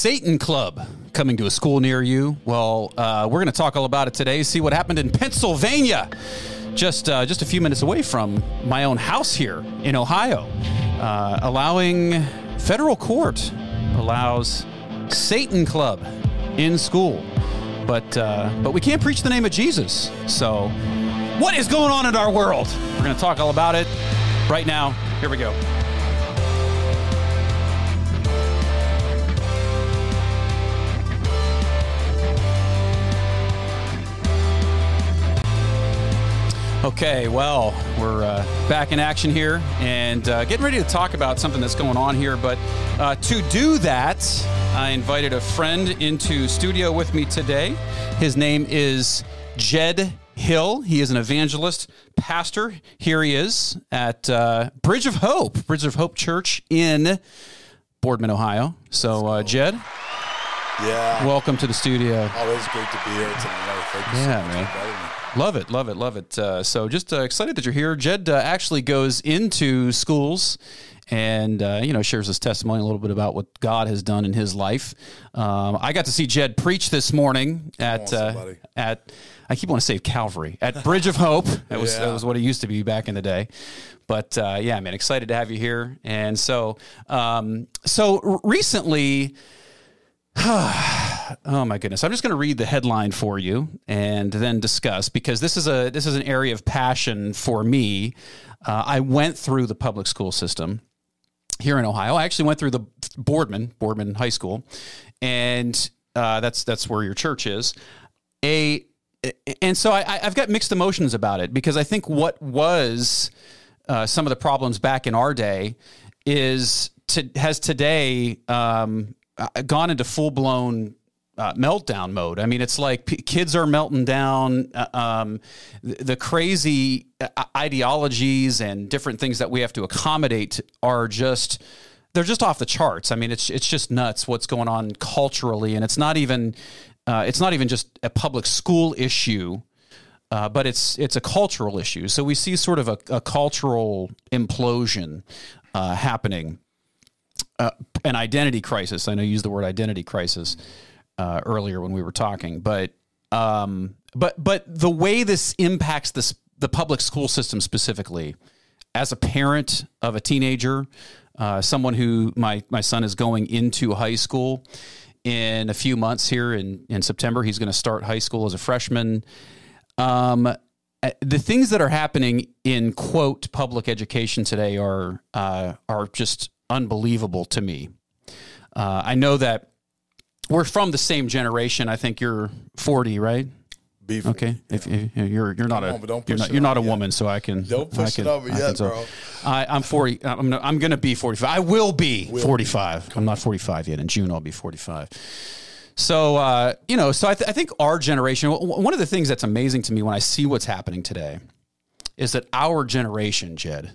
Satan Club coming to a school near you. Well, uh, we're going to talk all about it today. See what happened in Pennsylvania, just uh, just a few minutes away from my own house here in Ohio, uh, allowing federal court allows Satan Club in school, but uh, but we can't preach the name of Jesus. So, what is going on in our world? We're going to talk all about it right now. Here we go. Okay, well, we're uh, back in action here and uh, getting ready to talk about something that's going on here. But uh, to do that, I invited a friend into studio with me today. His name is Jed Hill. He is an evangelist, pastor. Here he is at uh, Bridge of Hope, Bridge of Hope Church in Boardman, Ohio. So, uh, Jed, Yeah. welcome to the studio. Always great to be here tonight. Thank you Yeah, so much man. For inviting me. Love it, love it, love it. Uh, so just uh, excited that you're here. Jed uh, actually goes into schools and uh, you know shares his testimony a little bit about what God has done in his life. Um, I got to see Jed preach this morning at on, uh, at I keep wanting to say Calvary at Bridge of Hope. That was that was what it used to be back in the day. But uh, yeah, man, excited to have you here. And so um, so recently. Oh my goodness! I'm just going to read the headline for you and then discuss because this is a this is an area of passion for me. Uh, I went through the public school system here in Ohio. I actually went through the Boardman Boardman High School, and uh, that's that's where your church is. A and so I, I've got mixed emotions about it because I think what was uh, some of the problems back in our day is to, has today um, uh, gone into full blown uh, meltdown mode. I mean, it's like p- kids are melting down. Uh, um, the, crazy uh, ideologies and different things that we have to accommodate are just they're just off the charts. I mean, it's it's just nuts what's going on culturally, and it's not even uh, it's not even just a public school issue. Uh, but it's it's a cultural issue. So we see sort of a, a cultural implosion uh, happening uh, an identity crisis. I know you used the word identity crisis uh, earlier when we were talking, but um, but but the way this impacts this the public school system specifically, as a parent of a teenager, uh, someone who my my son is going into high school in a few months here in in September. He's going to start high school as a freshman. Um, uh, the things that are happening in quote public education today are uh, are just unbelievable to me. Uh, I know that we're from the same generation. I think you're 40, right? Beef. Okay, if, if you're you're not Come a on, you're not, you're not a yet. woman, so I can Don't push I can, it over I yet, so- bro. I, I'm 40. I'm I'm going to be 45. I will be 45. I'm not 45 yet. In June, I'll be 45. So uh, you know, so I, th- I think our generation. w- One of the things that's amazing to me when I see what's happening today is that our generation, Jed,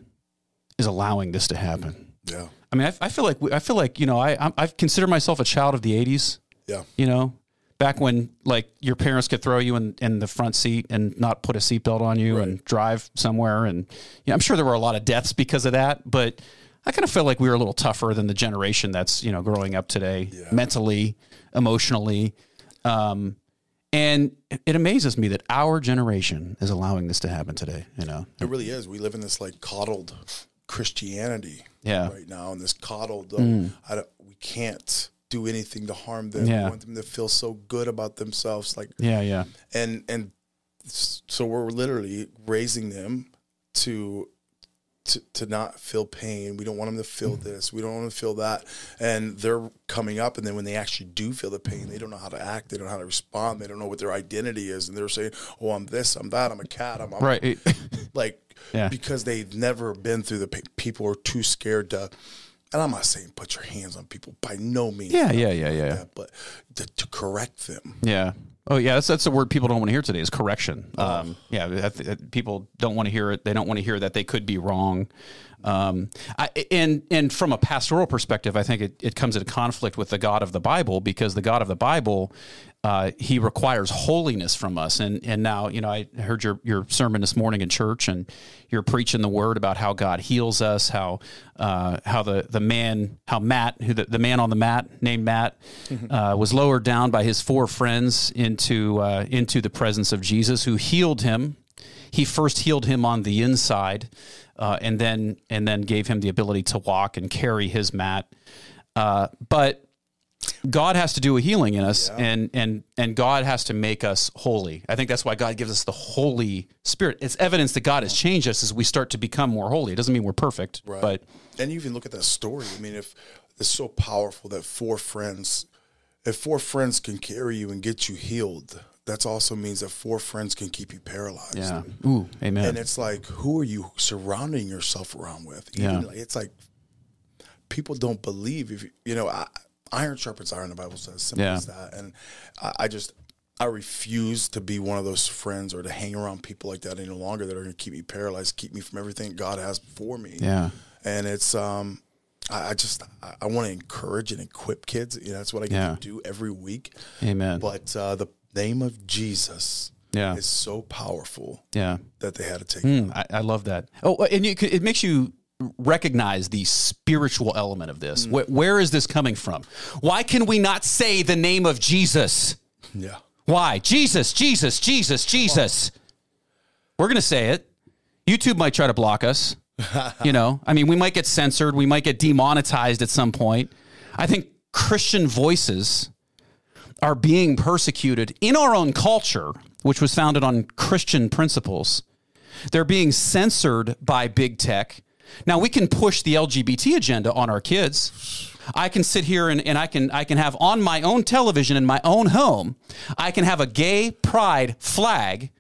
is allowing this to happen. Yeah. I mean, I, I feel like we, I feel like you know, I I'm- I consider myself a child of the '80s. Yeah. You know, back when like your parents could throw you in, in the front seat and not put a seatbelt on you and drive somewhere, and yeah, I'm sure there were a lot of deaths because of that. But I kind of feel like we were a little tougher than the generation that's you know growing up today, mentally, emotionally. Um, and it amazes me that our generation is allowing this to happen today. You know, It really is. We live in this like coddled Christianity Yeah. right now, and this coddled. Uh, I don't, we can't do anything to harm them. Yeah. We want them to feel so good about themselves, like yeah, yeah, and and so we're literally raising them to to, to not feel pain. We don't want them to feel mm. this. We don't want them to feel that. And they're coming up, and then when they actually do feel the pain, they don't know how to act. They don't know how to respond. They don't know what their identity is, and they're saying, "Oh, I'm this. I'm that. I'm a cat. I'm, I'm right. like Yeah. because they've never been through the pain. People are too scared to. And I'm not saying put your hands on people by no means. Yeah, yeah, yeah, yeah. that, but to, to correct them. Yeah. Oh yeah, that's that's the word people don't want to hear today is correction. Um, yeah, I th- people don't want to hear it. They don't want to hear that they could be wrong. Um, I, and and from a pastoral perspective, I think it, it comes into conflict with the God of the Bible because the God of the Bible, uh, he requires holiness from us. And and now you know I heard your your sermon this morning in church, and you're preaching the word about how God heals us, how uh, how the the man how Matt who the, the man on the mat named Matt uh, was lowered down by his four friends into uh, into the presence of Jesus, who healed him. He first healed him on the inside uh, and then and then gave him the ability to walk and carry his mat. Uh, but God has to do a healing in us, yeah. and and and God has to make us holy. I think that's why God gives us the Holy Spirit. It's evidence that God has changed us as we start to become more holy. It doesn't mean we're perfect, right. but and you even look at that story. I mean, if it's so powerful that four friends, if four friends can carry you and get you healed, that also means that four friends can keep you paralyzed. Yeah. Ooh, amen. And it's like, who are you surrounding yourself around with? Even yeah. Like, it's like people don't believe if you, you know, I, iron sharpens iron. The Bible says simple yeah. as that. And I, I, just, I refuse to be one of those friends or to hang around people like that any longer that are going to keep me paralyzed, keep me from everything God has for me. Yeah. And it's, um, I, I just I, I want to encourage and equip kids. You know, that's what I get yeah. to do every week. Amen. But uh, the name of Jesus yeah. is so powerful yeah. that they had to take mm, I, I, love that. Oh, and you, it makes you recognize the spiritual element of this. Mm. Where, where is this coming from? Why can we not say the name of Jesus? Yeah. Why? Jesus, Jesus, Jesus, Jesus. We're going to say it. YouTube might try to block us. you know, I mean, we might get censored. We might get demonetized at some point. I think Christian voices are being persecuted in our own culture, which was founded on Christian principles. They're being censored by big tech. Now we can push the LGBT agenda on our kids. I can sit here and, and I can I can have on my own television in my own home, I can have a gay pride flag.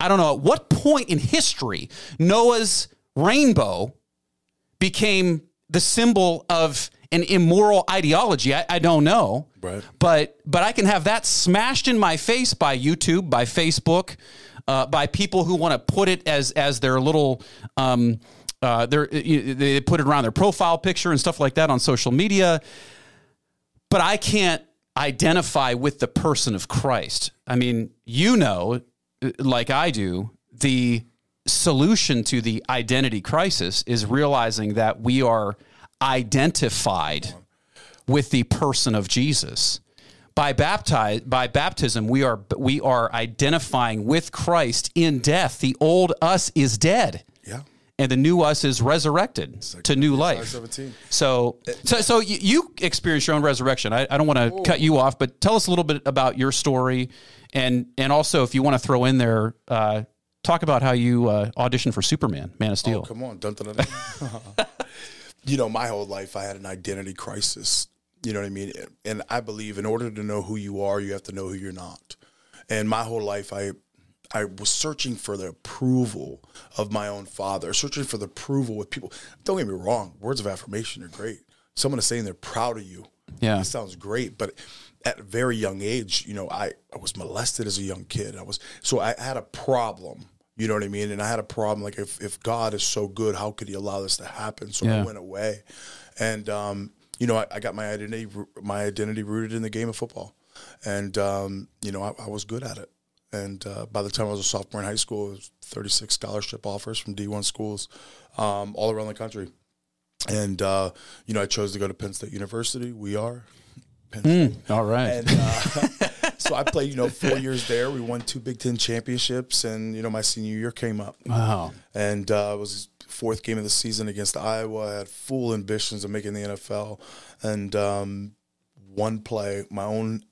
I don't know at what point in history Noah's rainbow became the symbol of an immoral ideology. I, I don't know. Right. But but I can have that smashed in my face by YouTube, by Facebook, uh, by people who want to put it as as their little um, uh, they put it around their profile picture and stuff like that on social media. But I can't identify with the person of Christ. I mean, you know, like I do, the solution to the identity crisis is realizing that we are identified with the person of Jesus. By baptize by baptism, we are we are identifying with Christ in death. The old us is dead. And the new us is resurrected to new life. So, so, so you experienced your own resurrection. I, I don't want to cut you off, but tell us a little bit about your story, and and also if you want to throw in there, uh, talk about how you uh, auditioned for Superman, Man of Steel. Oh, come on, dun, dun, dun, you know, my whole life I had an identity crisis. You know what I mean? And I believe in order to know who you are, you have to know who you're not. And my whole life, I I was searching for the approval of my own father, searching for the approval with people. Don't get me wrong, words of affirmation are great. Someone is saying they're proud of you. Yeah, that sounds great. But at a very young age, you know, I, I was molested as a young kid. I was so I had a problem you know what I mean? And I had a problem like if if God is so good, how could He allow this to happen? So yeah. I went away, and um, you know I, I, got my identity my identity rooted in the game of football, and um, you know I, I, was good at it. And uh, by the time I was a sophomore in high school, it was 36 scholarship offers from D1 schools um, all around the country. And uh, you know I chose to go to Penn State University. We are. Penn State. Mm, all right. And, uh, so I played, you know, four years there. We won two Big Ten championships, and you know, my senior year came up. Wow! And uh, it was fourth game of the season against Iowa. I had full ambitions of making the NFL, and um, one play, my own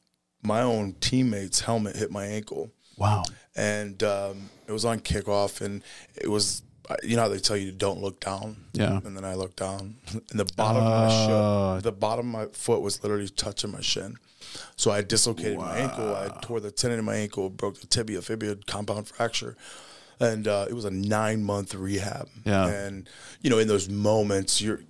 my own teammate's helmet hit my ankle. Wow! And um, it was on kickoff, and it was you know how they tell you don't look down. Yeah. And then I looked down, and the bottom uh, of my shin, uh. the bottom of my foot was literally touching my shin. So I dislocated wow. my ankle. I tore the tendon in my ankle, broke the tibia, fibula, compound fracture. And uh, it was a nine month rehab. Yeah. And, you know, in those moments, you're,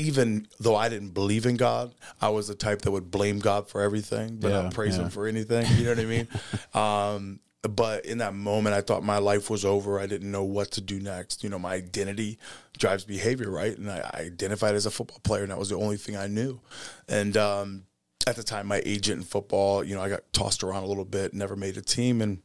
even though I didn't believe in God, I was the type that would blame God for everything, but yeah, not praise yeah. Him for anything. You know what I mean? Um, but in that moment, I thought my life was over. I didn't know what to do next. You know, my identity drives behavior, right? And I, I identified as a football player, and that was the only thing I knew. And um, at the time, my agent in football, you know, I got tossed around a little bit, never made a team, and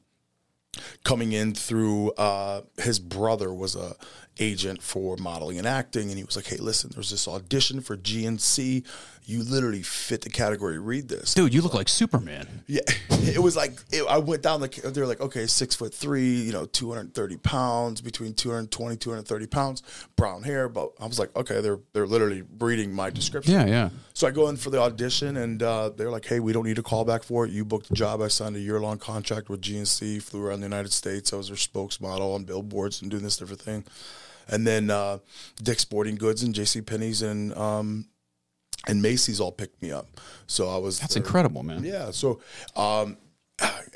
coming in through uh, his brother was a agent for modeling and acting and he was like hey listen there's this audition for gnc you literally fit the category. Read this. Dude you look like superman. Yeah. It was like it, i went down the they're like okay six foot three you know 230 pounds between 220 230 pounds brown hair. But i was like okay they're they're literally reading my description. Yeah yeah. So i go in for the audition and uh, they're like hey we don't need a callback for it. You booked the job. I signed a year-long contract with gnc flew around the united states. I was their spokesmodel on billboards and doing this different thing and then uh, Dick's Sporting Goods and J.C. Penney's and um, and Macy's all picked me up. So I was that's incredible, man. Yeah. So, um,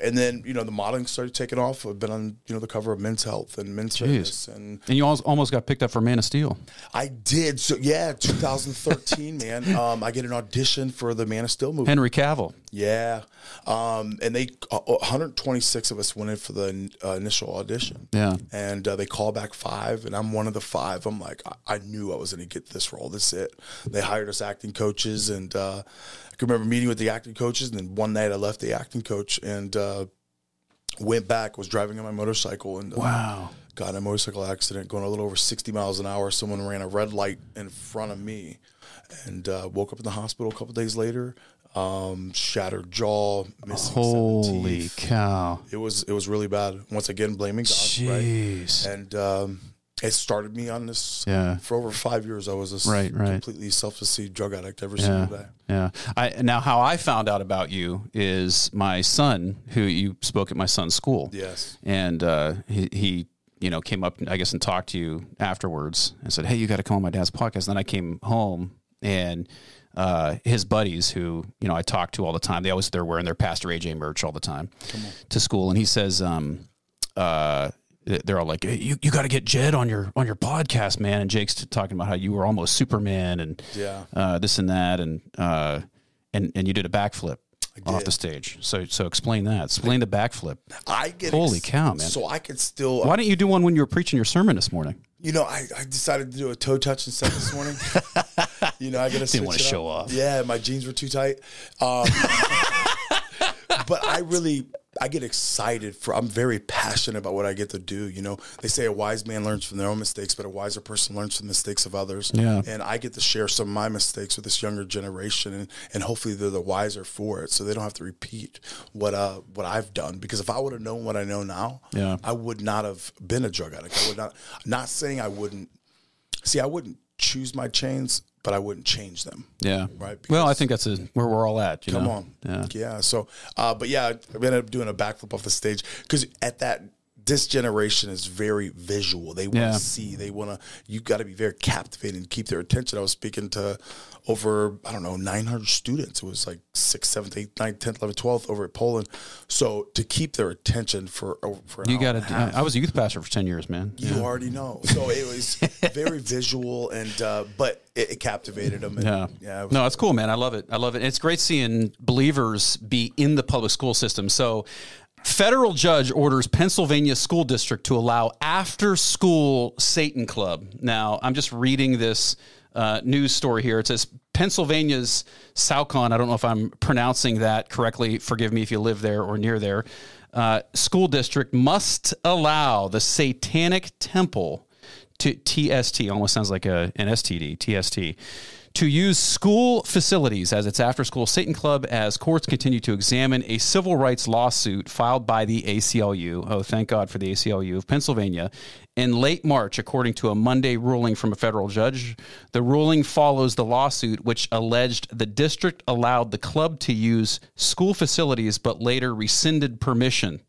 and then you know the modeling started taking off. I've been on you know the cover of Men's Health and Men's Jeez. Fitness, and and you almost got picked up for Man of Steel. I did. So yeah, 2013, man. Um, I get an audition for the Man of Steel movie. Henry Cavill. Yeah, um, and they uh, 126 of us went in for the uh, initial audition. Yeah, and uh, they call back five, and I'm one of the five. I'm like, I, I knew I was going to get this role. This is it. They hired us acting coaches, and uh, can remember meeting with the acting coaches. And then one night I left the acting coach and uh, went back. Was driving on my motorcycle and uh, wow. Got in a motorcycle accident, going a little over 60 miles an hour. Someone ran a red light in front of me, and woke up in the hospital a couple days later um, shattered jaw, missing Holy cow! It was it was really bad. Once again, blaming God, Jeez. right? And um, it started me on this. Yeah. For over five years, I was a right, right. completely self-deceived drug addict every yeah. single day. Yeah. I now how I found out about you is my son, who you spoke at my son's school. Yes. And uh, he, he you know, came up, I guess, and talked to you afterwards and said, Hey, you got to come on my dad's podcast. And then I came home and uh, his buddies who you know I talk to all the time. They always they're wearing their Pastor AJ merch all the time to school, and he says, um, uh, they're all like, hey, "You you got to get Jed on your on your podcast, man." And Jake's talking about how you were almost Superman and yeah, uh, this and that, and uh, and and you did a backflip off the stage. So so explain that. Explain the backflip. I get holy ex- cow, man. So I could still. Why didn't you do one when you were preaching your sermon this morning? You know, I, I decided to do a toe touch instead this morning. you know, I gotta didn't want to show off. Yeah, my jeans were too tight. Um, but I really I get excited for I'm very passionate about what I get to do. You know, they say a wise man learns from their own mistakes, but a wiser person learns from the mistakes of others. Yeah. And I get to share some of my mistakes with this younger generation and, and hopefully they're the wiser for it. So they don't have to repeat what uh what I've done. Because if I would have known what I know now, yeah. I would not have been a drug addict. I would not not saying I wouldn't see I wouldn't choose my chains but I wouldn't change them. Yeah. Right. Because well, I think that's a, where we're all at. come know? on. Yeah. Yeah. So, uh, but yeah, we ended up doing a backflip off the stage because at that this generation is very visual. They want to yeah. see. They want to. You got to be very captivating, and keep their attention. I was speaking to over I don't know 900 students. It was like sixth, seventh, eighth, ninth, tenth, eleventh, twelfth over at Poland. So to keep their attention for for you got to. I was a youth pastor for 10 years, man. You yeah. already know. So it was very visual and uh, but it, it, captivated them. And, yeah, yeah. No, it's cool, man. I love it. I love it. It's great seeing believers be in the public school system. So Federal judge orders Pennsylvania school district to allow after school Satan club. Now, I'm just reading this uh, news story here. It says Pennsylvania's Saucon, I don't know if I'm pronouncing that correctly. Forgive me if you live there or near there. Uh, school district must allow the Satanic Temple to TST, almost sounds like a, an STD, TST to use school facilities as its after school Satan Club as courts continue to examine a civil rights lawsuit filed by the ACLU. Oh, thank God for the ACLU of Pennsylvania. In late March, according to a Monday ruling from a federal judge, the ruling follows the lawsuit, which alleged the district allowed the club to use school facilities but later rescinded permission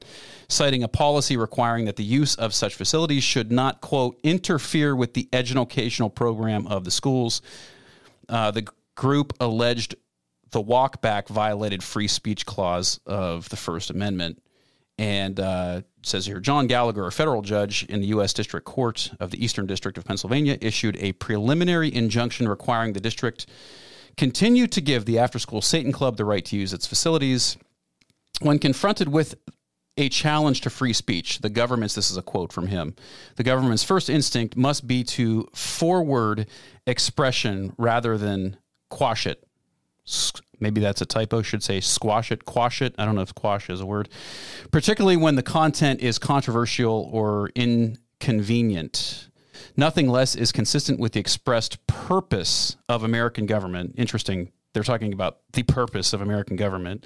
citing a policy requiring that the use of such facilities should not, quote, interfere with the educational program of the schools. Uh, the group alleged the walkback violated free speech clause of the First Amendment. And uh, says here John Gallagher, a federal judge in the U.S. District Court of the Eastern District of Pennsylvania, issued a preliminary injunction requiring the district continue to give the after school Satan Club the right to use its facilities. When confronted with a challenge to free speech, the government's, this is a quote from him, the government's first instinct must be to forward expression rather than quash it. Maybe that's a typo, should say squash it, quash it. I don't know if quash is a word. Particularly when the content is controversial or inconvenient. Nothing less is consistent with the expressed purpose of American government. Interesting. They're talking about the purpose of American government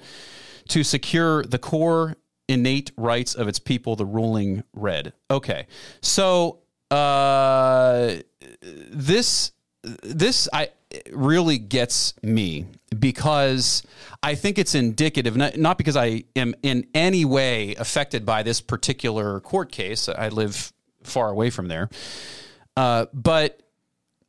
to secure the core innate rights of its people, the ruling read. Okay. So, uh, this, this, I, really gets me because I think it's indicative, not, not because I am in any way affected by this particular court case. I live far away from there. Uh, but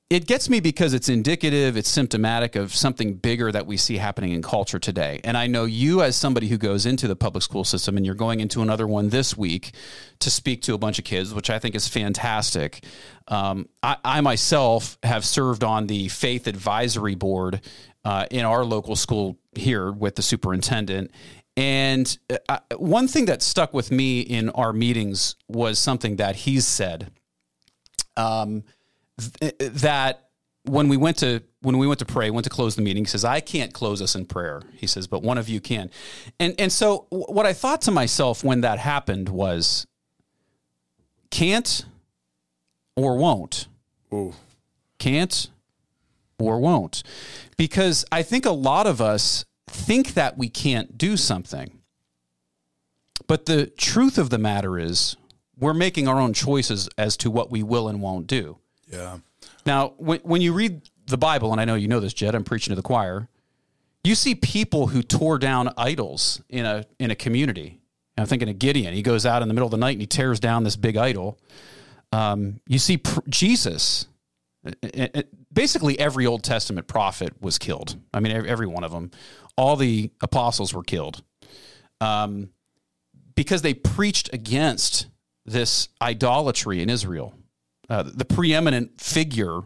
it gets me because it's indicative, it's symptomatic of something bigger that we see happening in culture today. And I know you, as somebody who goes into the public school system, and you're going into another one this week to speak to a bunch of kids, which I think is fantastic. Um, I, I, myself have served on the faith advisory board uh, in our local school here with the superintendent. And uh, one thing that stuck with me in our meetings was something that he's said um, that when we went to when we went to pray, went to close the meeting, he says, "I can't close us in prayer." He says, "But one of you can." And and so what I thought to myself when that happened was, can't or won't. Ooh. Can't or won't, because I think a lot of us think that we can't do something. But the truth of the matter is, we're making our own choices as to what we will and won't do. Yeah. Now, when, when you read the Bible, and I know you know this, Jed, I'm preaching to the choir, you see people who tore down idols in a, in a community. And I'm thinking of Gideon. He goes out in the middle of the night and he tears down this big idol. Um, you see pr- Jesus. It, it, basically, every Old Testament prophet was killed. I mean, every, every one of them. All the apostles were killed um, because they preached against this idolatry in Israel. Uh, the preeminent figure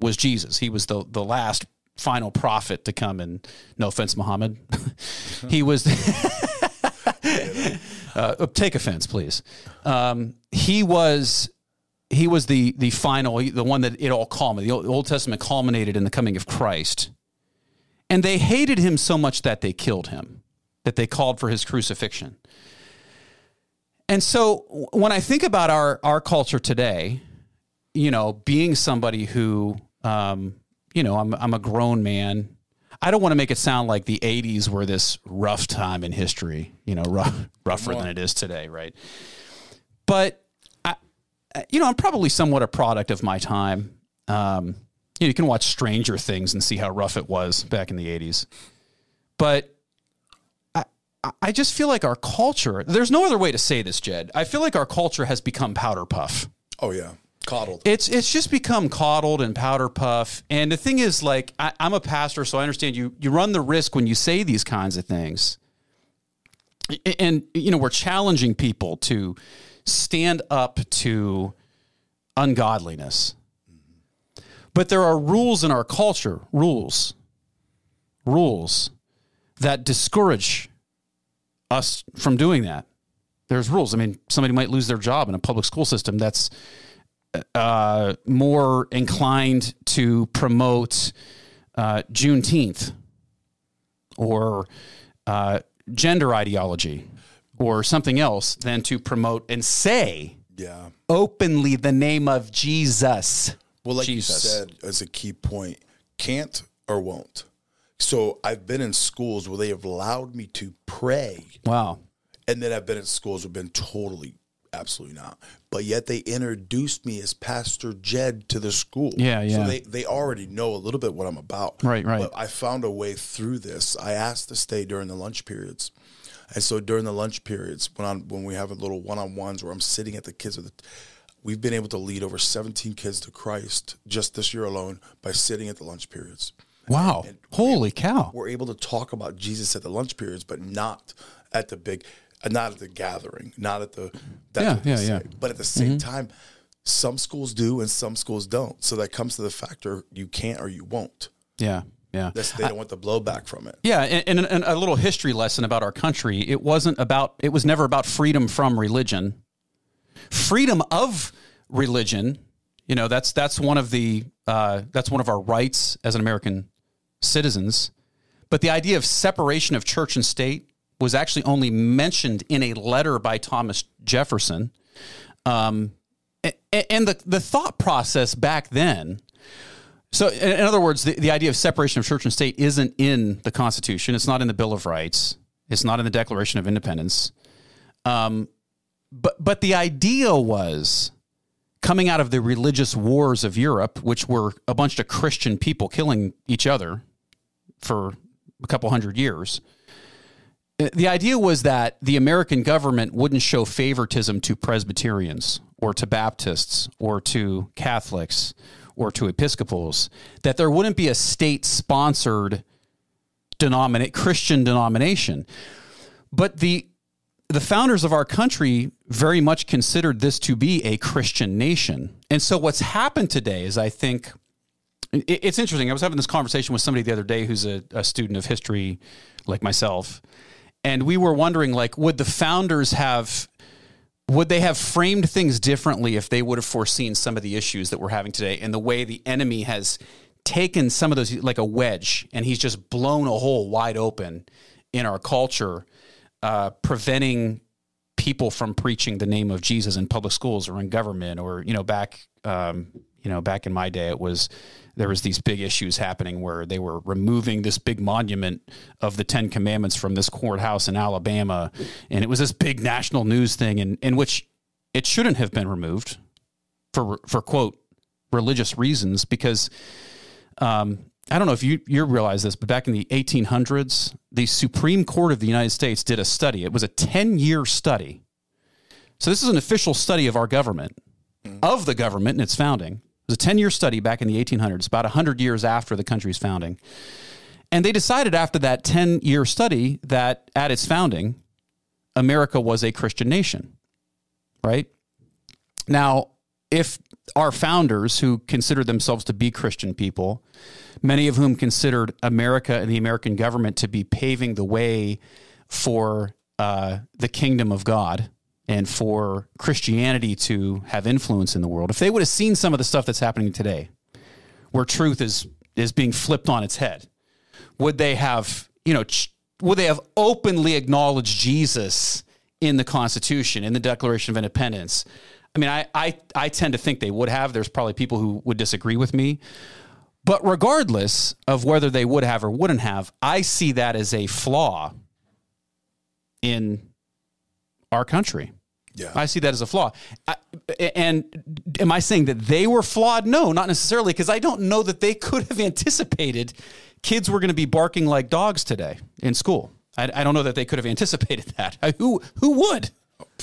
was Jesus. He was the the last final prophet to come. And no offense, Muhammad, he was. uh, take offense, please. Um, he was he was the the final, the one that it all culminated. The Old Testament culminated in the coming of Christ, and they hated him so much that they killed him, that they called for his crucifixion. And so when I think about our our culture today, you know, being somebody who, um, you know, I'm I'm a grown man. I don't want to make it sound like the '80s were this rough time in history, you know, rough, rougher than it is today, right? But I, you know, I'm probably somewhat a product of my time. Um, you, know, you can watch Stranger Things and see how rough it was back in the '80s, but I I just feel like our culture, there's no other way to say this, Jed. I feel like our culture has become powder puff. Oh, yeah. Coddled. It's it's just become coddled and powder puff. And the thing is, like, I, I'm a pastor, so I understand you you run the risk when you say these kinds of things. And, you know, we're challenging people to stand up to ungodliness. But there are rules in our culture, rules, rules that discourage us from doing that. There's rules. I mean, somebody might lose their job in a public school system that's uh, more inclined to promote uh, Juneteenth or uh, gender ideology or something else than to promote and say yeah. openly the name of Jesus. Well, like Jesus. you said, as a key point, can't or won't. So I've been in schools where they have allowed me to pray. Wow. And then I've been in schools who've been totally, absolutely not. But yet they introduced me as Pastor Jed to the school. Yeah, yeah. So they, they already know a little bit what I'm about. Right, right. But I found a way through this. I asked to stay during the lunch periods. And so during the lunch periods, when I'm, when we have a little one on ones where I'm sitting at the kids with the, we've been able to lead over 17 kids to Christ just this year alone by sitting at the lunch periods. Wow. And Holy cow. We're able to talk about Jesus at the lunch periods, but not at the big, not at the gathering, not at the. Yeah, yeah, say. yeah. Mm-hmm. But at the same time, some schools do and some schools don't. So that comes to the factor you can't or you won't. Yeah. Yeah. That's, they don't want the blowback from it. Yeah, and, and, and a little history lesson about our country. It wasn't about. It was never about freedom from religion. Freedom of religion. You know, that's that's one of the uh, that's one of our rights as an American citizens. But the idea of separation of church and state was actually only mentioned in a letter by Thomas Jefferson. Um, and the the thought process back then. So, in in other words, the, the idea of separation of church and state isn't in the Constitution. It's not in the Bill of Rights. It's not in the Declaration of Independence. Um, but but the idea was coming out of the religious wars of Europe, which were a bunch of Christian people killing each other for a couple hundred years. The idea was that the American government wouldn't show favoritism to Presbyterians or to Baptists or to Catholics or to Episcopals, that there wouldn't be a state sponsored denominate Christian denomination. But the the founders of our country very much considered this to be a Christian nation. And so what's happened today is I think it- it's interesting. I was having this conversation with somebody the other day who's a, a student of history like myself. And we were wondering like would the founders have would they have framed things differently if they would have foreseen some of the issues that we're having today and the way the enemy has taken some of those like a wedge and he's just blown a hole wide open in our culture uh, preventing people from preaching the name of Jesus in public schools or in government or you know back um, you know back in my day it was there was these big issues happening where they were removing this big monument of the Ten Commandments from this courthouse in Alabama and it was this big national news thing in, in which it shouldn't have been removed for for quote religious reasons because um, I don't know if you, you realize this, but back in the 1800s, the Supreme Court of the United States did a study. It was a 10 year study. So, this is an official study of our government, of the government and its founding. Was a 10 year study back in the 1800s, about 100 years after the country's founding. And they decided after that 10 year study that at its founding, America was a Christian nation, right? Now, if our founders, who considered themselves to be Christian people, many of whom considered America and the American government to be paving the way for uh, the kingdom of God and for Christianity to have influence in the world, if they would have seen some of the stuff that's happening today, where truth is is being flipped on its head, would they have you know ch- would they have openly acknowledged Jesus in the Constitution in the Declaration of Independence? I mean, I, I I tend to think they would have. There's probably people who would disagree with me, but regardless of whether they would have or wouldn't have, I see that as a flaw in our country. Yeah. I see that as a flaw. I, and am I saying that they were flawed? No, not necessarily, because I don't know that they could have anticipated kids were going to be barking like dogs today in school. I, I don't know that they could have anticipated that. I, who who would?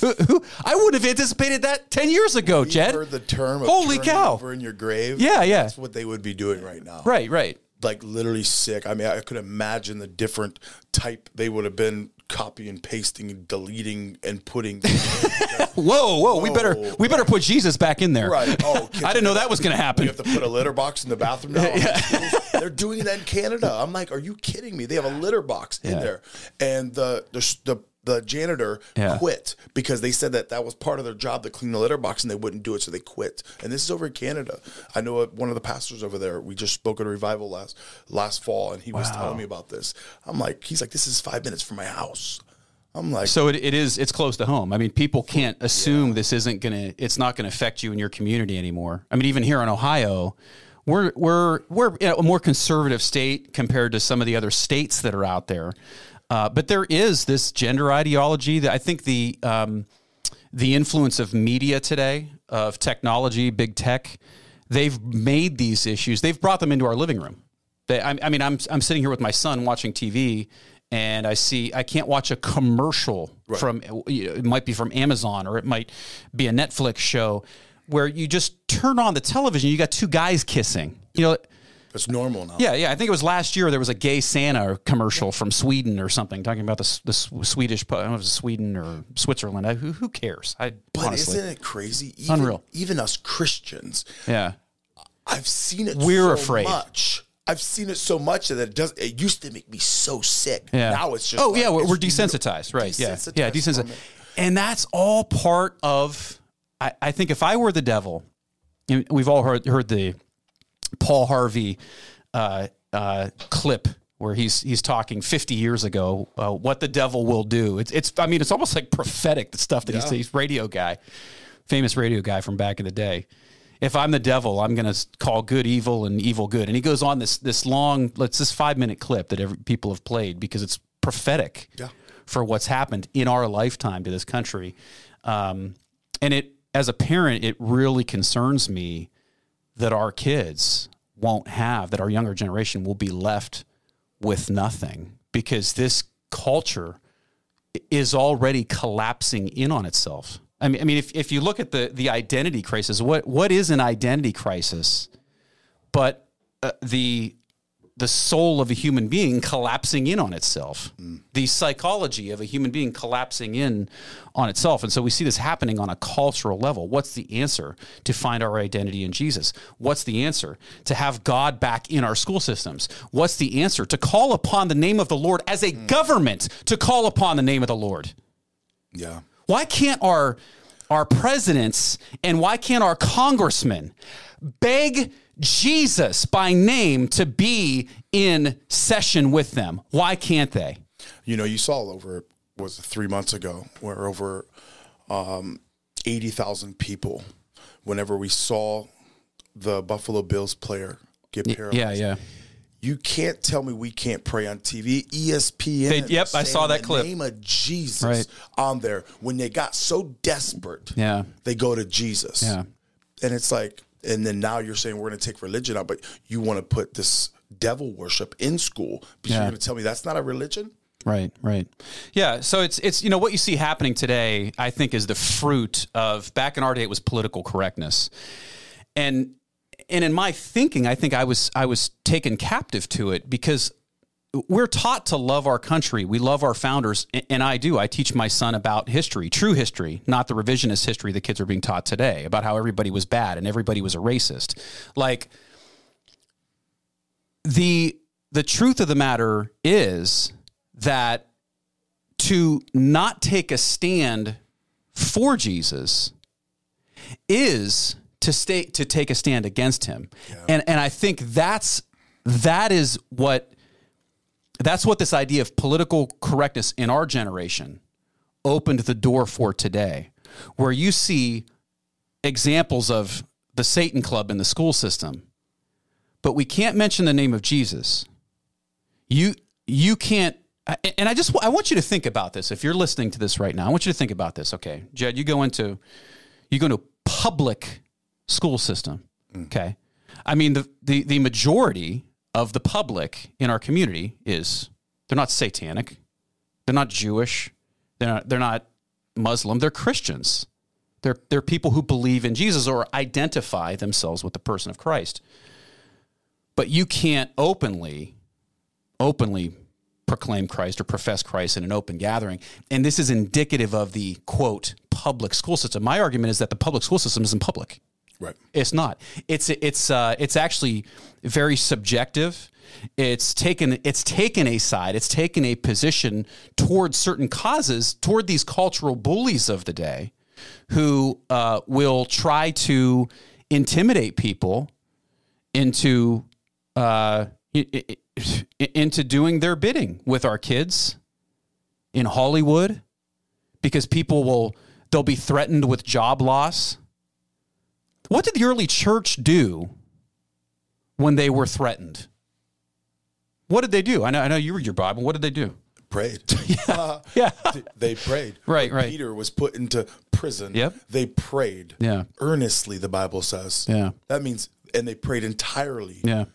Who, who, I would have anticipated that ten years ago, You've Jed. heard the term of Holy cow. over in your grave. Yeah, yeah. That's what they would be doing right now. Right, right. Like literally sick. I mean, I could imagine the different type they would have been copy and pasting and deleting and putting. Whoa, whoa, we better Whoa. we better put Jesus back in there. Right. Oh, I didn't know that was going to happen. You have to put a litter box in the bathroom now. They're doing that in Canada. I'm like, are you kidding me? They have a litter box in there, and the the the, the janitor Yeah. quit because they said that that was part of their job to clean the litter box, and they wouldn't do it, so they quit. And this is over in Canada. I know one of the pastors over there. We just spoke at a revival last last fall, and he was telling me about this. I'm like, he's like, this is five minutes from my house. I'm like, So it, it is it's close to home. I mean, people can't assume this isn't gonna it's not gonna affect you in your community anymore. I mean, even here in Ohio, we're we're we're you know, a more conservative state compared to some of the other states that are out there. Uh, but there is this gender ideology that I think the um, the influence of media today, of technology, big tech, they've made these issues. They've brought them into our living room. They, I, I mean, I'm I'm sitting here with my son watching TV, and I see I can't watch a commercial from you know, it might be from Amazon or it might be a Netflix show where you just turn on the television, you got two guys kissing. You know, it's normal now. yeah, yeah. I think it was last year there was a gay Santa commercial from Sweden or something talking about the, the Swedish. I don't know if it was Sweden or Switzerland. I, who, who cares? I But honestly, isn't it crazy? Even, Unreal. Even us Christians, yeah. I've seen it. We're so afraid. much I've seen it so much that it does. It used to make me so sick. Yeah. Now it's just. oh like, yeah, we're, we're desensitized, right? yeah, desensitized yeah, from desensitized, and that's all part of. I, I think if I were the devil, we've all heard heard the Paul Harvey uh, uh, clip where he's he's talking 50 years ago uh, what the devil will do. It's it's I mean it's almost like prophetic the stuff that he's, he's radio guy, famous radio guy from back in the day. If I'm the devil, I'm going to call good evil and evil good. And he goes on this this long, let's this five minute clip that every, people have played because it's prophetic Yeah. for what's happened in our lifetime to this country. Um, and it, as a parent, it really concerns me that our kids won't have, that our younger generation will be left with nothing because this culture is already collapsing in on itself. I mean, I mean, if, if you look at the the identity crisis, what what is an identity crisis? But uh, the the soul of a human being collapsing in on itself, the psychology of a human being collapsing in on itself. And so we see this happening on a cultural level. What's the answer to find our identity in Jesus? What's the answer to have God back in our school systems? What's the answer to call upon the name of the Lord as a government to call upon the name of the Lord? Yeah. Why can't our our presidents and why can't our congressmen beg Jesus by name to be in session with them? Why can't they? You know, you saw over was it three months ago where over um, eighty thousand people. Whenever we saw the Buffalo Bills player get paralyzed, Yeah, yeah. You can't tell me we can't pray on TV. ESPN. They- yep, I saw that the clip. Name of Jesus Right. on there. When they got so desperate, Yeah. they go to Jesus. Yeah. and it's like, and then now you're saying we're going to take religion out, but you want to put this devil worship in school because Yeah. you're going to tell me that's not a religion. Right, right. Yeah, so it's it's you know what you see happening today I think is the fruit of back in our day it was political correctness. And and in my thinking I think I was I was taken captive to it because we're taught to love our country. We love our founders, and I do. I teach my son about history, true history, not the revisionist history the kids are being taught today about how everybody was bad and everybody was a racist. Like the the truth of the matter is that to not take a stand for Jesus is to stay to take a stand against him. And and I think that's that is what that's what this idea of political correctness in our generation opened the door for today, where you see examples of the Satan Club in the school system, but we can't mention the name of Jesus. You you can't. And I just I want you to think about this. If you're listening to this right now, I want you to think about this. Okay, Jed, you go into you go into a public school system. Mm. Okay, I mean the the the majority of the public in our community is they're not satanic, they're not Jewish, they're not, they're not Muslim, they're Christians. They're they're people who believe in Jesus or identify themselves with the person of Christ. But you can't openly openly proclaim Christ or profess Christ in an open gathering. And this is indicative of the quote public school system. My argument is that the public school system isn't public. Right. It's not. It's it's uh, it's actually very subjective. It's taken it's taken a side. It's taken a position towards certain causes, toward these cultural bullies of the day, who uh, will try to intimidate people into uh, into doing their bidding with our kids in Hollywood, because people will they'll be threatened with job loss. What did the early church do when they were threatened? What did they do? I know, I know you read your Bible. What did they do? Prayed. Uh, Yeah. they prayed. Right, When right. Peter was put into prison. Yep. They prayed. Yeah. Earnestly, the Bible says. Yeah. That means, and they prayed entirely. Yeah.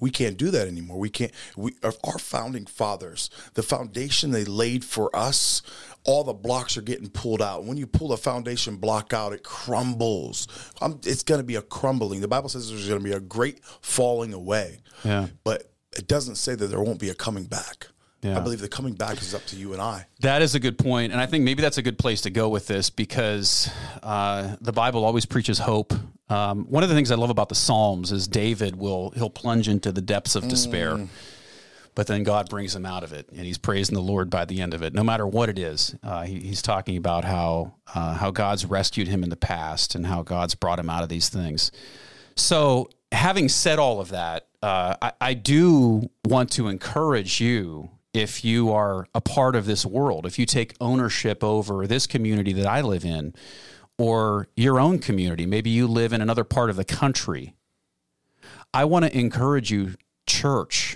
We can't do that anymore. We can't. We our founding fathers, the foundation they laid for us, all the blocks are getting pulled out. When you pull the foundation block out, it crumbles. Um it's going to be a crumbling. The Bible says there's going to be a great falling away. Yeah. But it doesn't say that there won't be a coming back. Yeah. I believe the coming back is up to you and I. That is a good point, and I think maybe that's a good place to go with this because uh, the Bible always preaches hope Um, one of the things I love about the Psalms is David will he'll plunge into the depths of despair, but then God brings him out of it, and he's praising the Lord by the end of it. No matter what it is, uh, he, he's talking about how uh, how God's rescued him in the past and how God's brought him out of these things. So, having said all of that, uh, I, I do want to encourage you if you are a part of this world, if you take ownership over this community that I live in, or your own community, maybe you live in another part of the country. I want to encourage you, church,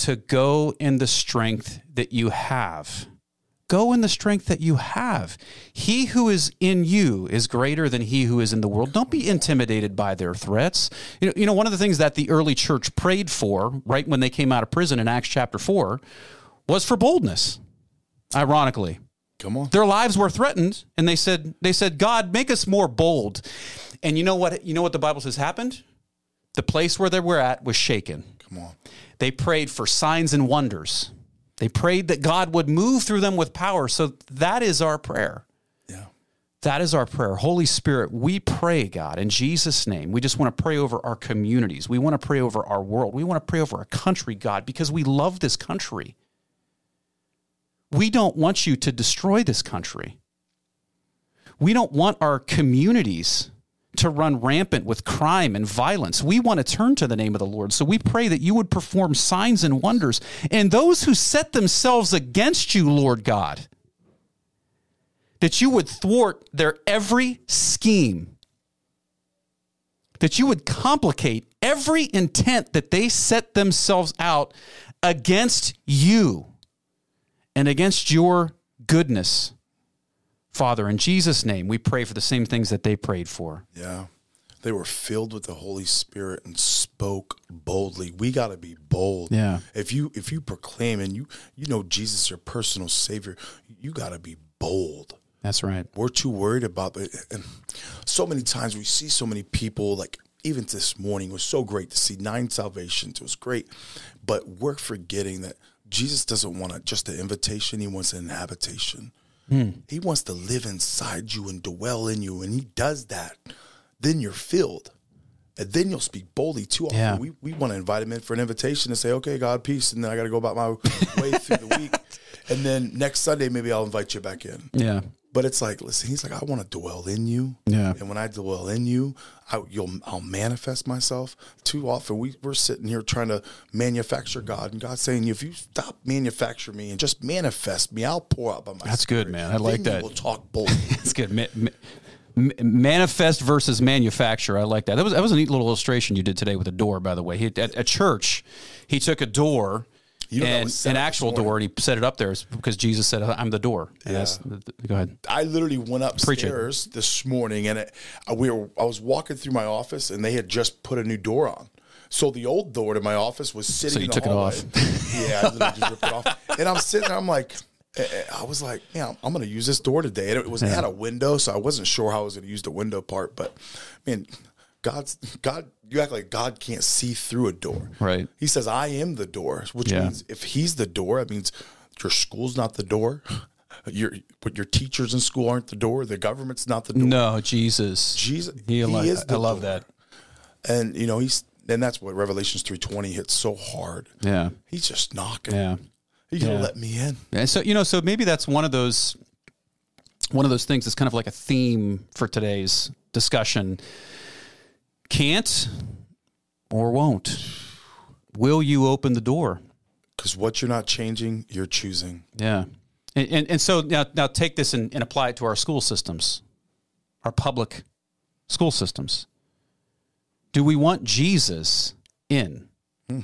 to go in the strength that you have. Go in the strength that you have. He who is in you is greater than he who is in the world. Don't be intimidated by their threats. You know, you know, one of the things that the early church prayed for, right when they came out of prison in Acts chapter 4, was for boldness, ironically. Come on. Their lives were threatened, and they said, they said, God, make us more bold. And you know what? You know what the Bible says happened? The place where they were at was shaken. Come on. They prayed for signs and wonders. They prayed that God would move through them with power. So that is our prayer. Yeah. That is our prayer. Holy Spirit, we pray, God, in Jesus' name. We just want to pray over our communities. We want to pray over our world. We want to pray over our country, God, because we love this country. We don't want you to destroy this country. We don't want our communities to run rampant with crime and violence. We want to turn to the name of the Lord. So we pray that you would perform signs and wonders. And those who set themselves against you, Lord God, that you would thwart their every scheme, that you would complicate every intent that they set themselves out against you and against your goodness. Father, in Jesus' name, we pray for the same things that they prayed for. Yeah. They were filled with the Holy Spirit and spoke boldly. We got to be bold. Yeah. If you if you proclaim and you you know Jesus your personal savior, you got to be bold. That's right. We're too worried about it. And so many times we see so many people like even this morning it was so great to see nine salvations. It was great. But we're forgetting that Jesus doesn't want a, just an invitation, he wants an habitation. Hmm. He wants to live inside you and dwell in you. And he does that. Then you're filled. And then you'll speak boldly too often. Yeah. We, we want to invite him in for an invitation and say, okay, God, peace. And then I got to go about my way through the week. And then next Sunday, maybe I'll invite you back in. Yeah. But it's like, listen, he's like, I want to dwell in you. Yeah. And when I dwell in you, I, you'll, I'll manifest myself. Too often, we, we're sitting here trying to manufacture God, and God's saying, if you stop manufacturing me and just manifest me, I'll pour out by my That's good, man. I like Then that. We'll talk boldly. That's good. Ma- ma- ma- manifest versus manufacture. I like that. That was that was a neat little illustration you did today with a door. By the way, he, at, at church, he took a door. You know, and an actual door, and he set it up there because Jesus said, "I'm the door." That's go ahead. I literally went upstairs this morning, and it, I- we were, I was walking through my office, and they had just put a new door on. So the old door to my office was sitting. So you took it off. yeah, I literally just ripped it off. And I'm sitting there. I'm like, eh, eh, I was like, yeah, I'm going to use this door today. And it was it had a window, so I wasn't sure how I was going to use the window part. But I mean, God's God. You act like God can't see through a door, Right. He says, "I am the door," which Yeah. means if He's the door, that means your school's not the door. Your but your teachers in school aren't the door. The government's not the door. No, Jesus. Jesus, He, he lo- is I love door. that. and you know he's and that's what Revelations three twenty hits so hard. Yeah. He's just knocking. Yeah. He's gonna Yeah. let me in. And so you know, so maybe that's one of those one of those things that's kind of like a theme for today's discussion. Can't or won't. Will you open the door? Because what you're not changing, you're choosing. Yeah. And, and, and so now, now take this and, and apply it to our school systems, our public school systems. Do we want Jesus in hmm.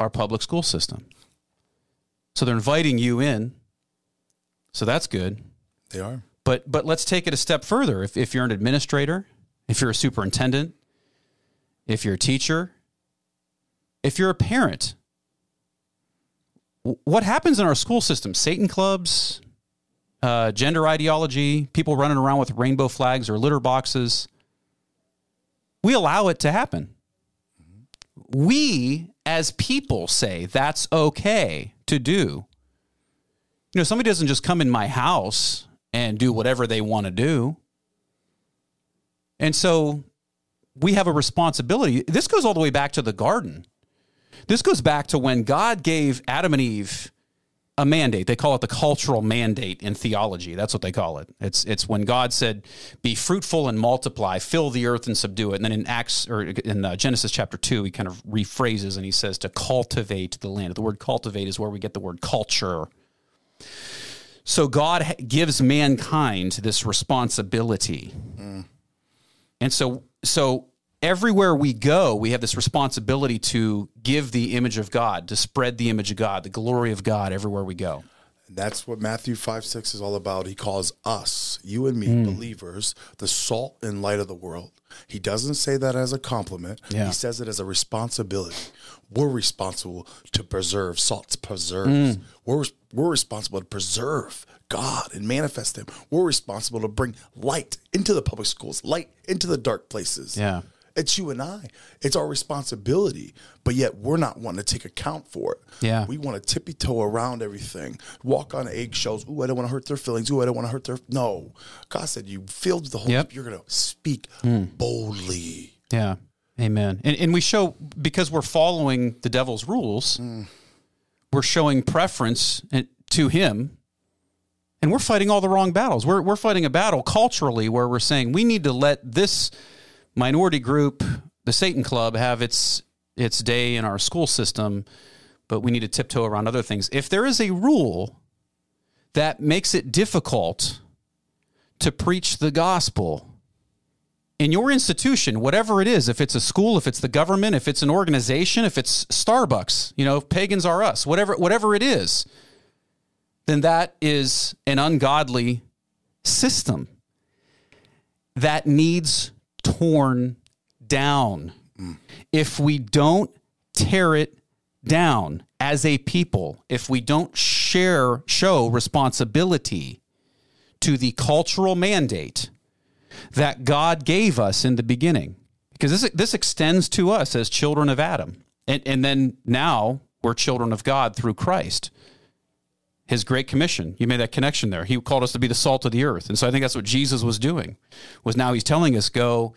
our public school system? So they're inviting you in. So that's good. They are. But but let's take it a step further. If if you're an administrator, if you're a superintendent, if you're a teacher, if you're a parent, what happens in our school system? Satan clubs, uh, gender ideology, people running around with rainbow flags or litter boxes. We allow it to happen. We as people say that's okay to do. You know, somebody doesn't just come in my house and do whatever they want to do. And so we have a responsibility. This goes all the way back to the garden. This goes back to when God gave Adam and Eve a mandate. They call it the cultural mandate in theology. That's what they call it. It's it's when God said, "Be fruitful and multiply, fill the earth and subdue it." And then in Acts or in uh, Genesis chapter two, he kind of rephrases and he says to cultivate the land. The word cultivate is where we get the word culture. So God gives mankind this responsibility, mm. and so so everywhere we go, we have this responsibility to give the image of God, to spread the image of God, the glory of God everywhere we go. That's what Matthew 5 6 is all about. He calls us, you and me, mm. believers, the salt and light of the world. He doesn't say that as a compliment, yeah. he says it as a responsibility. We're responsible to preserve. Salt preserves. Mm. We're, we're responsible to preserve God and manifest Him. We're responsible to bring light into the public schools, light into the dark places. Yeah. It's you and I. It's our responsibility, but yet we're not wanting to take account for it. Yeah. We want to tippy toe around everything, walk on eggshells. Ooh, I don't want to hurt their feelings. Ooh, I don't want to hurt their. No. God said you filled the whole. yep. You're going to speak mm. boldly. Yeah. Amen. And, and we show, because we're following the devil's rules, mm. we're showing preference to him and we're fighting all the wrong battles. We're, we're fighting a battle culturally where we're saying we need to let this minority group, the Satan Club, have its its day in our school system, but we need to tiptoe around other things. If there is a rule that makes it difficult to preach the gospel in your institution, whatever it is, if it's a school, if it's the government, if it's an organization, if it's Starbucks, you know, pagans are us, whatever whatever it is, then that is an ungodly system that needs torn down. Mm. If we don't tear it down as a people, if we don't share, show responsibility to the cultural mandate that God gave us in the beginning, because this, this extends to us as children of Adam. And, and then now we're children of God through Christ. His great commission. You made that connection there. He called us to be the salt of the earth. And so I think that's what Jesus was doing. Was now he's telling us go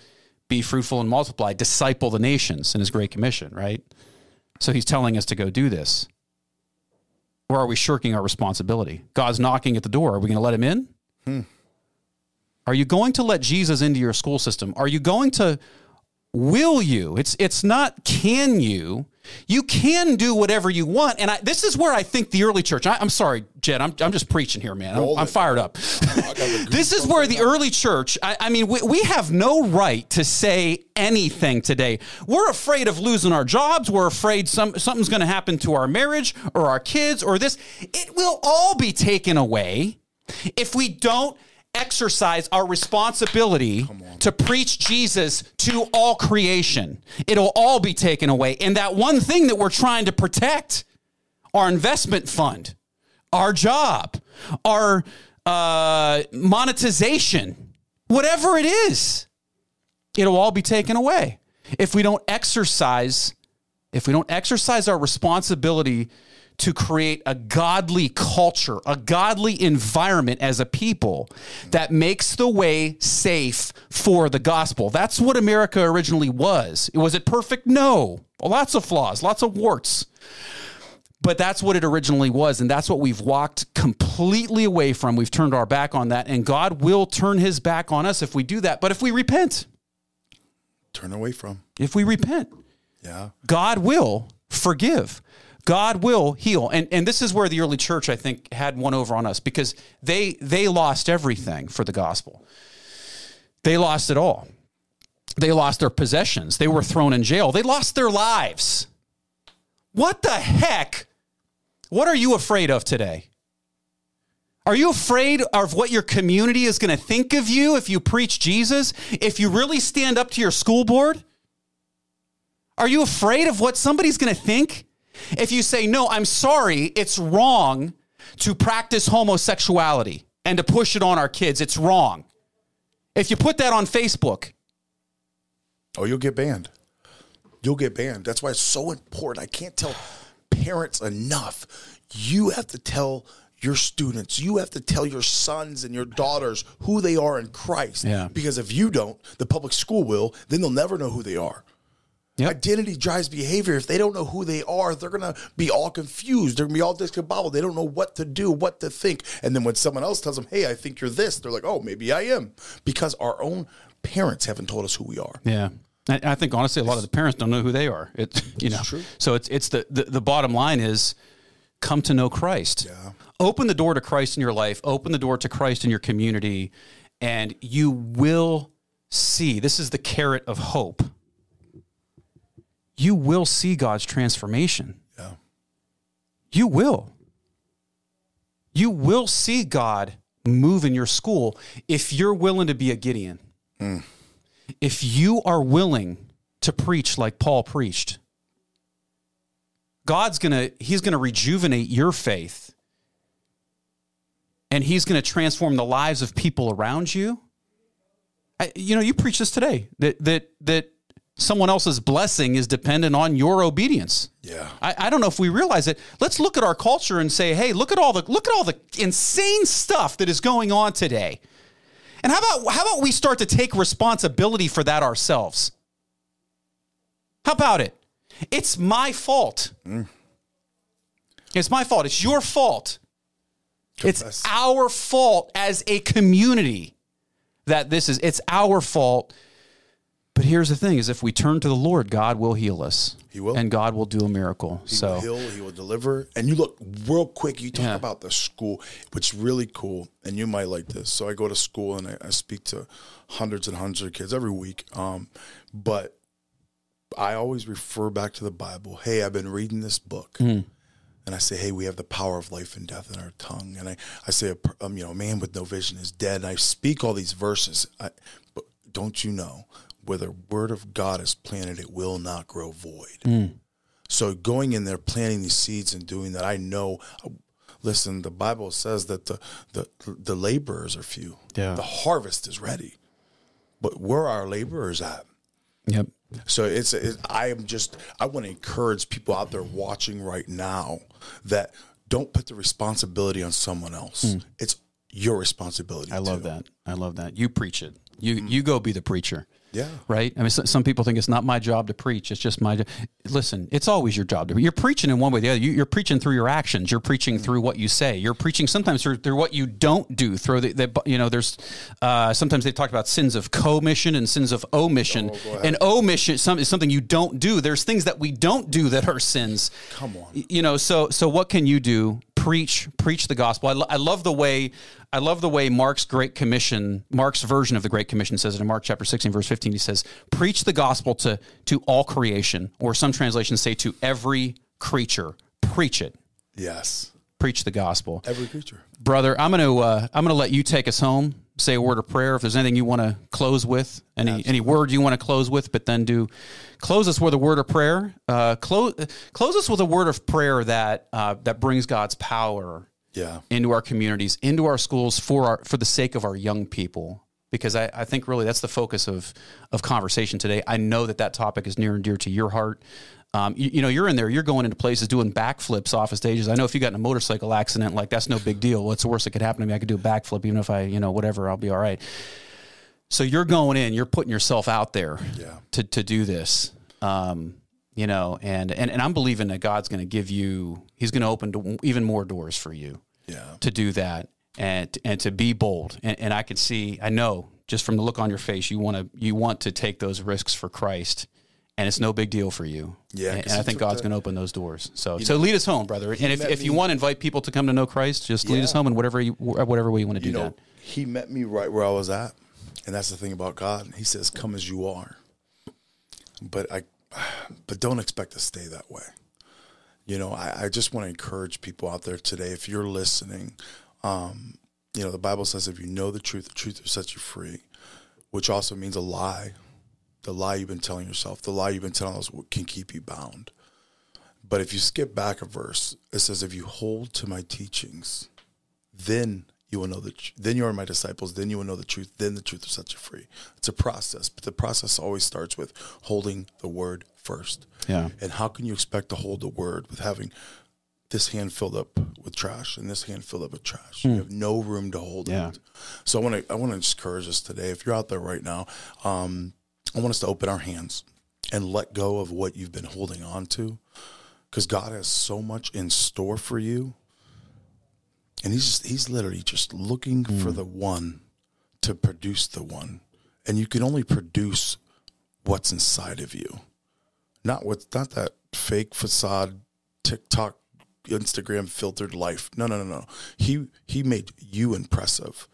be fruitful and multiply, disciple the nations in his great commission, right? So he's telling us to go do this. Or are we shirking our responsibility? God's knocking at the door. Are we going to let him in? Hmm. Are you going to let Jesus into your school system? Are you going to will you? It's it's not can you. You can do whatever you want. And I, this is where I think the early church, I, am sorry, Jed, I'm, I'm just preaching here, man. I'm, I'm fired up. this is where the early church, I, I mean, we, we have no right to say anything today. We're afraid of losing our jobs. We're afraid some, something's going to happen to our marriage or our kids or this. It will all be taken away if we don't exercise our responsibility to preach Jesus to all creation. It'll all be taken away. And that one thing that we're trying to protect, our investment fund, our job, our uh, monetization, whatever it is, it'll all be taken away if we don't exercise if we don't exercise our responsibility to create a godly culture, a godly environment as a people that makes the way safe for the gospel. That's what America originally was. Was it perfect? No. Lots of flaws, lots of warts. But that's what it originally was. And that's what we've walked completely away from. We've turned our back on that. And God will turn his back on us if we do that. But if we repent, turn away from. If we repent, yeah. God will forgive. God will heal. And and this is where the early church I think had one over on us because they they lost everything for the gospel. They lost it all. They lost their possessions. They were thrown in jail. They lost their lives. What the heck? What are you afraid of today? Are you afraid of what your community is going to think of you if you preach Jesus? If you really stand up to your school board? Are you afraid of what somebody's going to think? If you say, no, I'm sorry, it's wrong to practice homosexuality and to push it on our kids, it's wrong. If you put that on Facebook, oh, you'll get banned. You'll get banned. That's why it's so important. I can't tell parents enough. You have to tell your students. You have to tell your sons and your daughters who they are in Christ. Yeah. Because if you don't, the public school will, then they'll never know who they are. Yep. Identity drives behavior. If they don't know who they are, they're gonna be all confused. They're gonna be all discombobulated. They don't know what to do, what to think. And then when someone else tells them, "Hey, I think you're this," they're like, "Oh, maybe I am," because our own parents haven't told us who we are. Yeah. I, I think honestly, a lot of the parents don't know who they are. It's you know, true. so it's it's the, the the bottom line is come to know Christ. Yeah. Open the door to Christ in your life. Open the door to Christ in your community, and you will see. This is the carrot of hope. You will see God's transformation. Yeah. You will. You will see God move in your school if you're willing to be a Gideon. Hmm. If you are willing to preach like Paul preached, God's going to he's going to rejuvenate your faith. And he's going to transform the lives of people around you. I, you know, you preach this today that that that someone else's blessing is dependent on your obedience. Yeah. I, I don't know if we realize it. Let's look at our culture and say, hey, look at all the look at all the insane stuff that is going on today. And how about how about we start to take responsibility for that ourselves? How about it? It's my fault. It's my fault. It's your fault. Confess. It's our fault as a community that this is. It's our fault. But here's the thing: is if we turn to the Lord, God will heal us. He will. and God will do a miracle. He so will heal, he will deliver. And you look real quick, you talk Yeah. about the school, which is really cool, and you might like this. So I go to school and I, I speak to hundreds and hundreds of kids every week. Um, but I always refer back to the Bible. Hey, I've been reading this book. And I say, hey, we have the power of life and death in our tongue. And I, I say, a um, you know, a man with no vision is dead. And I speak all these verses. I, but don't you know, where the word of God is planted, it will not grow void. Hmm. So going in there, planting these seeds and doing that, I know. Listen, the Bible says that the the, the laborers are few. Yeah. The harvest is ready, but where are our laborers at? yep. So it's, it, I am just I want to encourage people out there watching right now that don't put the responsibility on someone else. Hmm. It's your responsibility. I love that. I love that. You preach it. You mm-hmm. you go be the preacher. Yeah. Right. I mean, so, some people think it's not my job to preach. It's just my. job. Listen, it's always your job to. You're preaching in one way or the other. You, you're preaching through your actions. You're preaching through what you say. You're preaching sometimes through, through what you don't do. Through the, the you know, there's uh, sometimes they talk about sins of commission and sins of omission. and omission some, is something you don't do. There's things that we don't do that are sins. Come on. You know, so so what can you do? Preach, preach the gospel. I, lo- I love the way I love the way Mark's Great Commission, Mark's version of the Great Commission says it in Mark chapter 16, verse 15. He says, Preach the gospel to, to all creation, or some translations say to every creature. Preach it. Yes. Preach the gospel. Every creature. Brother, I'm gonna uh, I'm gonna let you take us home, say a word of prayer. If there's anything you want to close with, any any word you want to close with, but then do close us with a word of prayer. Uh, close close us with a word of prayer that uh, that brings God's power Yeah. into our communities, into our schools for our for the sake of our young people. Because I, I think really that's the focus of of conversation today. I know that that topic is near and dear to your heart. Um, you, you know, you're in there, you're going into places doing backflips off of stages. I know if you got in a motorcycle accident, like that's no big deal. What's the worst that could happen to me? I could do a backflip, even if I, you know, whatever, I'll be all right. So you're going in, you're putting yourself out there Yeah. to to do this. Um, you know, and, and and I'm believing that God's going to give you, He's going to open even more doors for you Yeah. to do that and and to be bold. And, and I can see, I know, just from the look on your face, you want to you want to take those risks for Christ, and it's no big deal for you. Yeah, and, and I think God's going to open those doors. So so lead us home, brother. And if, if you me- want to invite people to come to know Christ, just lead us home in whatever you, whatever way you want to do You know, that. he met me right where I was at. And that's the thing about God. He says, Come as you are. But I but don't expect to stay that way. You know, I, I just want to encourage people out there today, if you're listening, um, you know, the Bible says if you know the truth, the truth will set you free, which also means a lie. The lie you've been telling yourself, the lie you've been telling us can keep you bound. But if you skip back a verse, it says, if you hold to my teachings, then you will know the tr- then you are my disciples then you will know the truth then the truth will set you free it's a process but the process always starts with holding the word first Yeah. and how can you expect to hold the word with having this hand filled up with trash and this hand filled up with trash. You have no room to hold Hmm. Yeah. it. So I want to I want to encourage us today. If you're out there right now, um, I want us to open our hands and let go of what you've been holding on to, because God has so much in store for you. And he's just he's literally just looking for mm. the one to produce the one. And you can only produce what's inside of you. Not what's not that fake facade TikTok Instagram filtered life. No, no, no, no. He he made you impressive.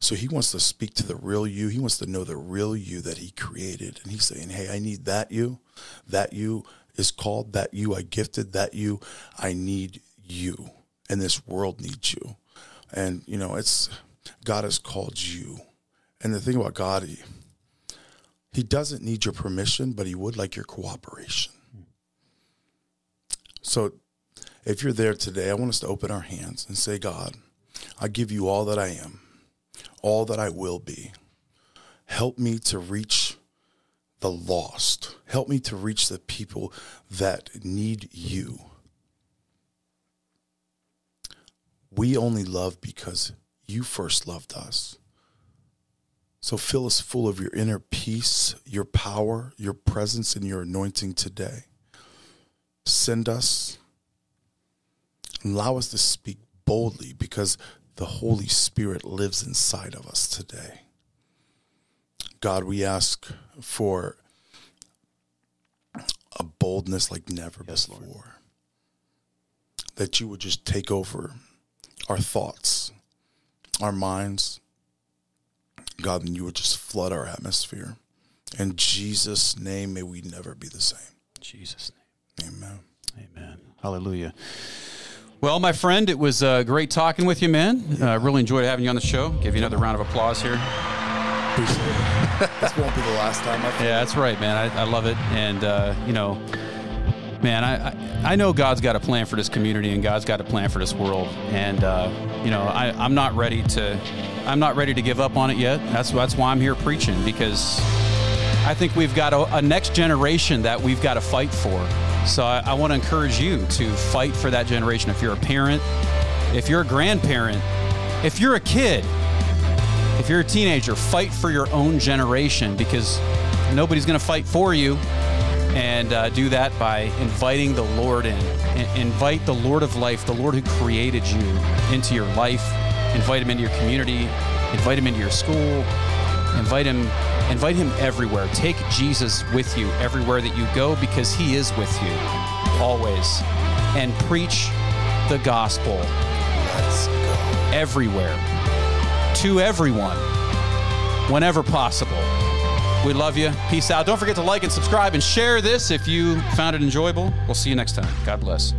So he wants to speak to the real you. He wants to know the real you that he created. And he's saying, Hey, I need that you. That you is called, that you I gifted, that you I need you. And this world needs you. And you know, it's God has called you. And the thing about God, he, he doesn't need your permission, but he would like your cooperation. So if you're there today, I want us to open our hands and say, God, I give you all that I am, all that I will be. Help me to reach the lost. Help me to reach the people that need you. We only love because you first loved us. So fill us full of your inner peace, your power, your presence, and your anointing today. Send us, allow us to speak boldly because the Holy Spirit lives inside of us today. God, we ask for a boldness like never before. That you would just take over our thoughts, our minds. God, and you would just flood our atmosphere. In Jesus' name, may we never be the same. In Jesus' Amen. name. Amen. Hallelujah. Well, my friend, it was uh, great talking with you, man. I uh, really enjoyed having you on the show. Give you another round of applause here. This won't be the last time. I Yeah, that's right, man. I, I love it. And, uh, you know, man, I, I, I know God's got a plan for this community and God's got a plan for this world. And, uh, you know, I, I'm not ready to, I'm not ready to give up on it yet. That's, that's why I'm here preaching because I think we've got a, a next generation that we've got to fight for. So I, I want to encourage you to fight for that generation. If you're a parent, if you're a grandparent, if you're a kid, if you're a teenager, fight for your own generation because nobody's going to fight for you. And uh, do that by inviting the Lord in. In- invite the Lord of life, the Lord who created you, into your life. Invite him into your community. Invite him into your school. Invite him. Invite him everywhere. Take Jesus with you everywhere that you go because he is with you always. And preach the gospel go. everywhere to everyone whenever possible. We love you. Peace out. Don't forget to like and subscribe and share this if you found it enjoyable. We'll see you next time. God bless.